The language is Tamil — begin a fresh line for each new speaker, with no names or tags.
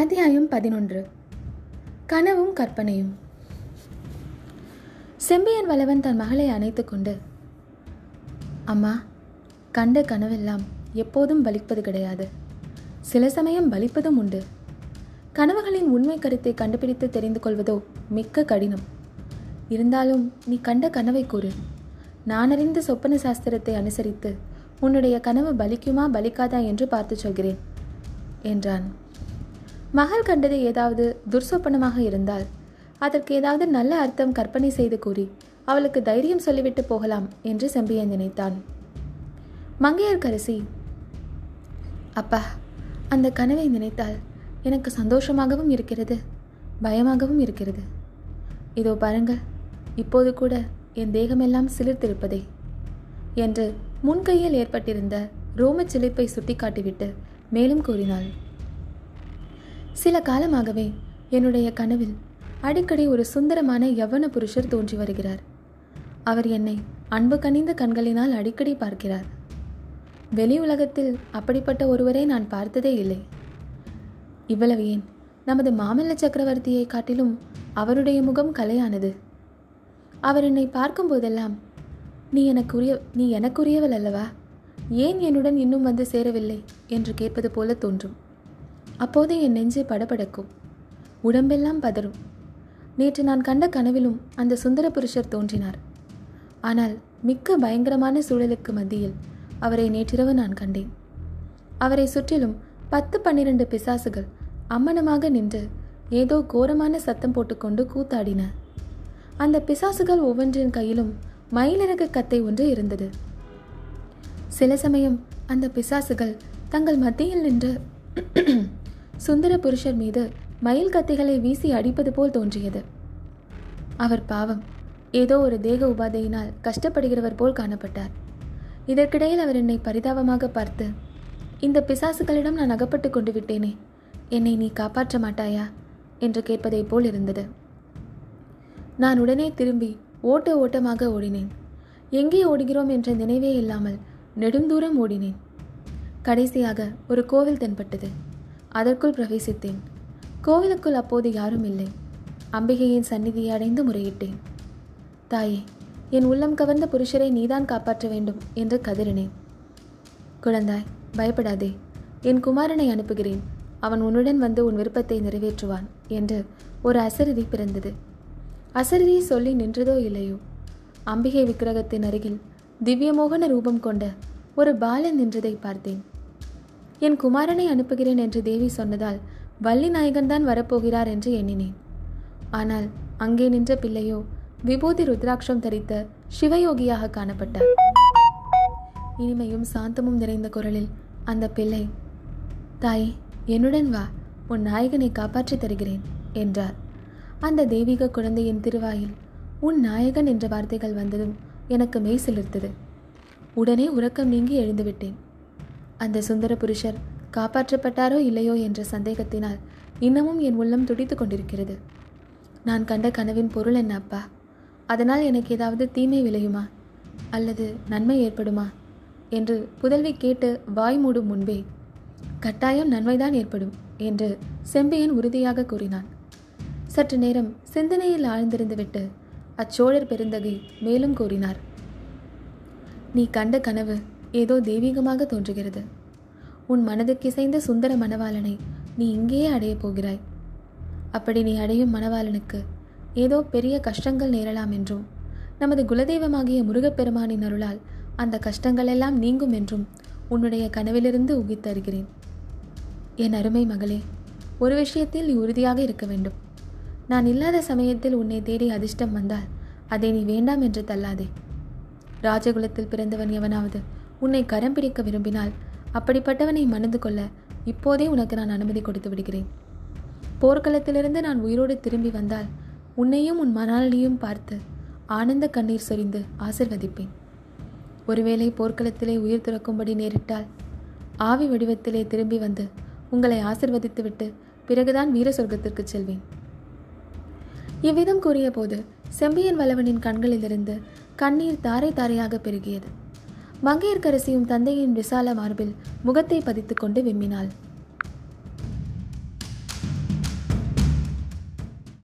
அத்தியாயம் பதினொன்று. கனவும் கற்பனையும். செம்பியன் வளவன் தன் மகளை அணைத்துக்கொண்டு அம்மா கண்ட கனவெல்லாம் எப்போதும் பலிப்பது கிடையாது. சில சமயம் பலிப்பதும் உண்டு. கனவுகளின் உண்மை கருத்தை கண்டுபிடித்து தெரிந்து கொள்வதோ மிக்க கடினம். இருந்தாலும் நீ கண்ட கனவை கூறு. நான் அறிந்த சொப்பன சாஸ்திரத்தை அனுசரித்து உன்னுடைய கனவு பலிக்குமா பலிக்காதா என்று பார்த்து சொல்கிறேன் என்றான். மகள் கண்டது ஏதாவது துர்சொப்பனமாக இருந்தால் அதற்கு ஏதாவது நல்ல அர்த்தம் கற்பனை செய்து கூறி அவளுக்கு தைரியம் சொல்லிவிட்டு போகலாம் என்று செம்பியன் நினைத்தான். மங்கையர்கரசி அப்பா அந்த கனவை நினைத்தால் எனக்கு சந்தோஷமாகவும் இருக்கிறது பயமாகவும் இருக்கிறது. இதோ பாருங்கள் இப்போது கூட என் தேகமெல்லாம் சிலிர்த்திருப்பதே என்று முன்கையில் ஏற்பட்டிருந்த ரோமச் சிலிர்ப்பை சுட்டிக்காட்டிவிட்டு மேலும் கூறினாள். சில காலமாகவே என்னுடைய கனவில் அடிக்கடி ஒரு சுந்தரமான யவன புருஷர் தோன்றி வருகிறார். அவர் என்னை அன்பு கனிந்த கண்களினால் அடிக்கடி பார்க்கிறார். வெளி உலகத்தில் அப்படிப்பட்ட ஒருவரை நான் பார்த்ததே இல்லை. இவ்வளவு ஏன் நமது மாமல்ல சக்கரவர்த்தியை காட்டிலும் அவருடைய முகம் கலையானது? அவர் என்னை பார்க்கும் போதெல்லாம் நீ எனக்குரிய நீ எனக்குரியவள் அல்லவா? ஏன் என்னுடன் இன்னும் வந்து சேரவில்லை? என்று கேட்பது போல தோன்றும். அப்போது என் நெஞ்சு படபடக்கும். உடம்பெல்லாம் பதறும். நேற்று நான் கண்ட கனவிலும் அந்த சுந்தர புருஷர் தோன்றினார். ஆனால் மிக்க பயங்கரமான சூழலுக்கு மத்தியில் அவரை நேற்றிரவு நான் கண்டேன். அவரை சுற்றிலும் பத்து பன்னிரண்டு பிசாசுகள் அம்மனமாக நின்று ஏதோ கோரமான சத்தம் போட்டுக்கொண்டு கூத்தாடின. அந்த பிசாசுகள் ஒவ்வொன்றின் கையிலும் மயிலிறகு கத்தை ஒன்று இருந்தது. சில சமயம் அந்த பிசாசுகள் தங்கள் மத்தியில் நின்று சுந்தர புருஷர் மீது மயில் கத்திகளை வீசி அடிப்பது போல் தோன்றியது. அவர் பாவம் ஏதோ ஒரு தேக உபாதையினால் கஷ்டப்படுகிறவர் போல் காணப்பட்டார். இதற்கிடையில் அவர் என்னை பரிதாபமாக பார்த்து இந்த பிசாசுகளிடம் நான் அகப்பட்டு கொண்டு விட்டேனே என்னை நீ காப்பாற்ற மாட்டாயா? என்று கேட்பதைப் போல் இருந்தது. நான் உடனே திரும்பி ஓட்ட ஓட்டமாக ஓடினேன். எங்கே ஓடுகிறோம் என்ற நினைவே இல்லாமல் நெடுந்தூரம் ஓடினேன். கடைசியாக ஒரு கோவில் தென்பட்டது. அதற்குள் பிரவேசித்தேன். கோவிலுக்குள் அப்போது யாரும் இல்லை. அம்பிகையின் சந்நிதியை அடைந்து முறையிட்டேன். தாயே என் உள்ளம் கவர்ந்த புருஷரை நீதான் காப்பாற்ற வேண்டும் என்று கதறினேன். குழந்தாய் பயப்படாதே. என் குமாரனை அனுப்புகிறேன். அவன் உன்னுடன் வந்து உன் விருப்பத்தை நிறைவேற்றுவான் என்று ஒரு அசரிதி பிறந்தது. அசரிதி சொல்லி நின்றதோ இல்லையோ? அம்பிகை விக்கிரகத்தின் அருகில் திவ்யமோகன ரூபம் கொண்ட ஒரு பாலன் நின்றதை பார்த்தேன். என் குமாரனை அனுப்புகிறேன் என்று தேவி சொன்னதால் வள்ளி நாயகன்தான் வரப்போகிறார் என்று எண்ணினேன். ஆனால் அங்கே நின்ற பிள்ளையோ விபூதி ருத்ராட்சம் தரித்த சிவயோகியாக காணப்பட்டார். இனிமையும் சாந்தமும் நிறைந்த குரலில் அந்த பிள்ளை தாய் என்னுடன் வா உன் நாயகனை காப்பாற்றித் தருகிறேன் என்றார். அந்த தெய்வீக குழந்தையின் திருவாயில் உன் நாயகன் என்ற வார்த்தைகள் வந்ததும் எனக்கு மெய் சிலிர்த்தது. உடனே உறக்கம் நீங்கி எழுந்துவிட்டேன் அந்த சுந்தர புருஷர் காப்பாற்றப்பட்டாரோ இல்லையோ என்ற சந்தேகத்தினால் இன்னமும் என் உள்ளம் துடித்து கொண்டிருக்கிறது. நான் கண்ட கனவின் பொருள் என்ன அப்பா? அதனால் எனக்கு ஏதாவது தீமை விளையுமா? அல்லது நன்மை ஏற்படுமா? என்று புதல்வி கேட்டு வாய் மூடும் முன்பே கட்டாயம் நன்மைதான் ஏற்படும் என்று செம்பியன் உறுதியாக கூறினான். சற்று நேரம் சிந்தனையில் ஆழ்ந்திருந்துவிட்டு அச்சோழர் பெருந்தகை மேலும் கூறினார். நீ கண்ட கனவு ஏதோ தெய்வீகமாக தோன்றுகிறது. உன் மனதுக்கிசைந்த சுந்தர மணவாளனை நீ இங்கேயே அடையப் போகிறாய். அப்படி நீ அடையும் மணவாளனுக்கு ஏதோ பெரிய கஷ்டங்கள் நேரலாம் என்றும் நமது குலதெய்வமாகிய முருகப்பெருமானின் அருளால் அந்த கஷ்டங்கள் எல்லாம் நீங்கும் என்றும் உன்னுடைய கனவிலிருந்து உகித்தருகிறேன் என் அருமை மகளே ஒரு விஷயத்தில் நீ உறுதியாக இருக்க வேண்டும். நான் இல்லாத சமயத்தில் உன்னை தேடி அதிர்ஷ்டம் வந்தால் அதை நீ வேண்டாம் என்று தள்ளாதே. ராஜகுலத்தில் பிறந்தவன் எவனாவது உன்னை கரம் பிடிக்க விரும்பினால் அப்படிப்பட்டவனை மணந்து கொள்ள இப்போதே உனக்கு நான் அனுமதி கொடுத்து விடுகிறேன். போர்க்களத்திலிருந்து நான் உயிரோடு திரும்பி வந்தால் உன்னையும் உன் மணாலியையும் பார்த்து ஆனந்த கண்ணீர் சொரிந்து ஆசிர்வதிப்பேன். ஒருவேளை போர்க்களத்திலே உயிர் துறக்கும்படி நேரிட்டால் ஆவி வடிவத்திலே திரும்பி வந்து உங்களை ஆசிர்வதித்துவிட்டு பிறகுதான் வீர சொர்க்கத்திற்கு செல்வேன். இவ்விதம் கூறிய போது செம்பியன் வல்லவனின் கண்களிலிருந்து கண்ணீர் தாரை தாரையாக பெருகியது. மங்கையர்க்கரசியும் தந்தையின் விசால மார்பில் முகத்தை பதித்துக்கொண்டு விம்மினாள்.